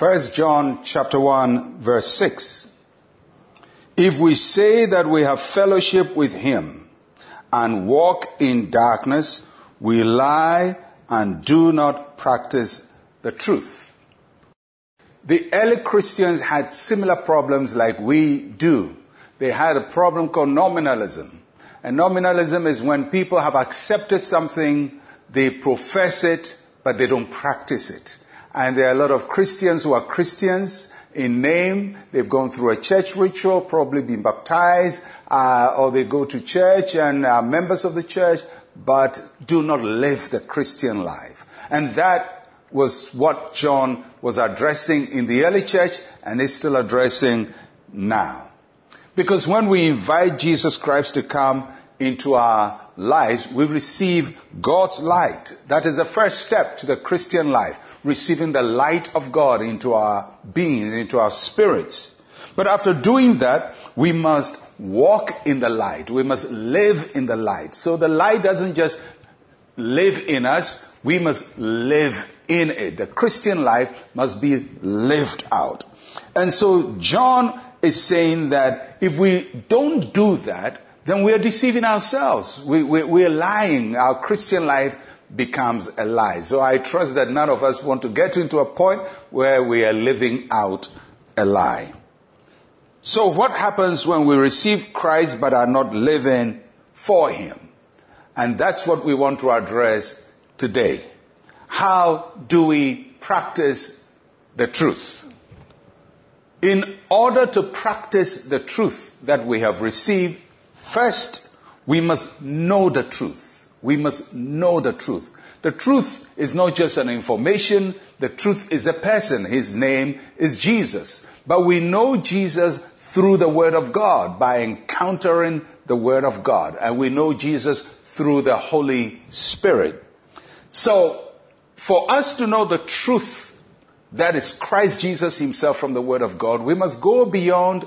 First John chapter 1 verse 6. If we say that we have fellowship with him and walk in darkness, we lie and do not practice the truth. The early Christians had similar problems like we do. They had a problem called nominalism. And nominalism is when people have accepted something, they profess it, but they don't practice it. And there are a lot of Christians who are Christians in name. They've gone through a church ritual, probably been baptized, uh, or they go to church and are members of the church, but do not live the Christian life. And that was what John was addressing in the early church and is still addressing now. Because when we invite Jesus Christ to come into our lives, we receive God's light. That is the first step to the Christian life, receiving the light of God into our beings, into our spirits. But after doing that, we must walk in the light. We must live in the light. So the light doesn't just live in us, we must live in it. The Christian life must be lived out. And so John is saying that if we don't do that, then we are deceiving ourselves. We, we, we're lying. Our Christian life becomes a lie. So I trust that none of us want to get into a point where we are living out a lie. So what happens when we receive Christ but are not living for Him? And that's what we want to address today. How do we practice the truth? In order to practice the truth that we have received, first we must know the truth. We must know the truth. The truth is not just an information, the truth is a person. His name is Jesus. But we know Jesus through the Word of God by encountering the Word of God. And we know Jesus through the Holy Spirit. So, for us to know the truth that is Christ Jesus himself from the Word of God, we must go beyond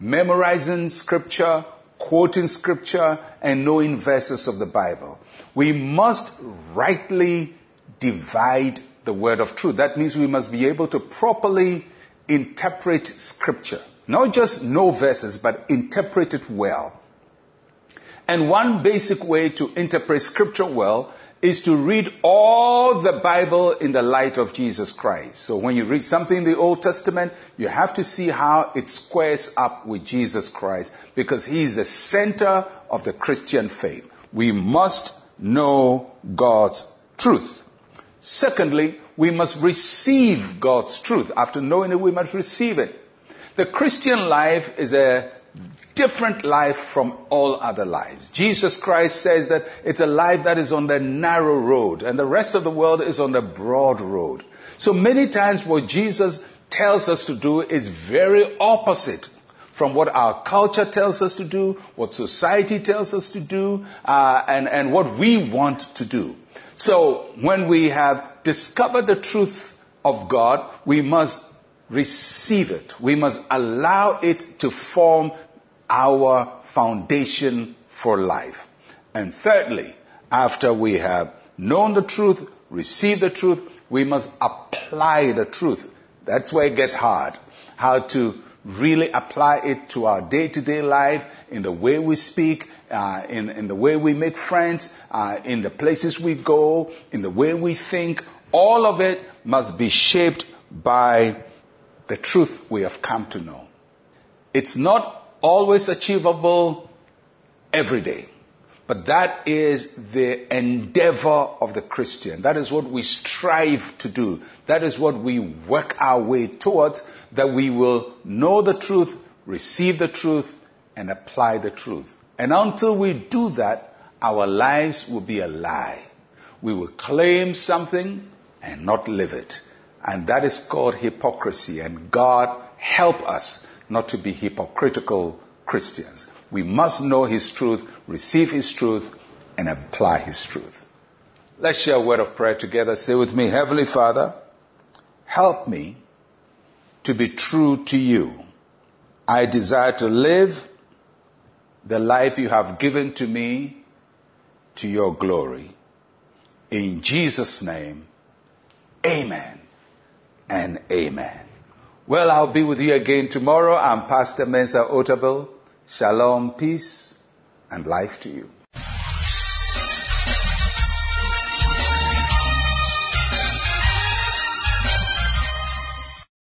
memorizing scripture, quoting scripture, and knowing verses of the Bible. We must rightly divide the word of truth. That means we must be able to properly interpret scripture. Not just know verses, but interpret it well. And one basic way to interpret scripture well is to read all the Bible in the light of Jesus Christ. So when you read something in the Old Testament, you have to see how it squares up with Jesus Christ because he is the center of the Christian faith. We must know God's truth. Secondly, we must receive God's truth. After knowing it, we must receive it. The Christian life is a different life from all other lives. Jesus Christ says that it's a life that is on the narrow road and the rest of the world is on the broad road. So many times what Jesus tells us to do is very opposite from what our culture tells us to do, what society tells us to do, uh, and, and what we want to do. So when we have discovered the truth of God, we must receive it. We must allow it to form our foundation for life. And thirdly, after we have known the truth, received the truth, we must apply the truth. That's where it gets hard. How to really apply it to our day to day life in the way we speak, uh, in, in the way we make friends, uh, in the places we go, in the way we think. All of it must be shaped by the truth we have come to know. It's not always achievable every day. But that is the endeavor of the Christian. That is what we strive to do. That is what we work our way towards, that we will know the truth, receive the truth, and apply the truth. And until we do that, our lives will be a lie. We will claim something and not live it. And that is called hypocrisy. And God help us not to be hypocritical Christians. We must know His truth, receive His truth, and apply His truth. Let's share a word of prayer together. Say with me, Heavenly Father, help me to be true to you. I desire to live the life you have given to me to your glory. In Jesus' name, amen and amen. Well, I'll be with you again tomorrow. I'm Pastor Mensa Otabil. Shalom, peace, and life to you.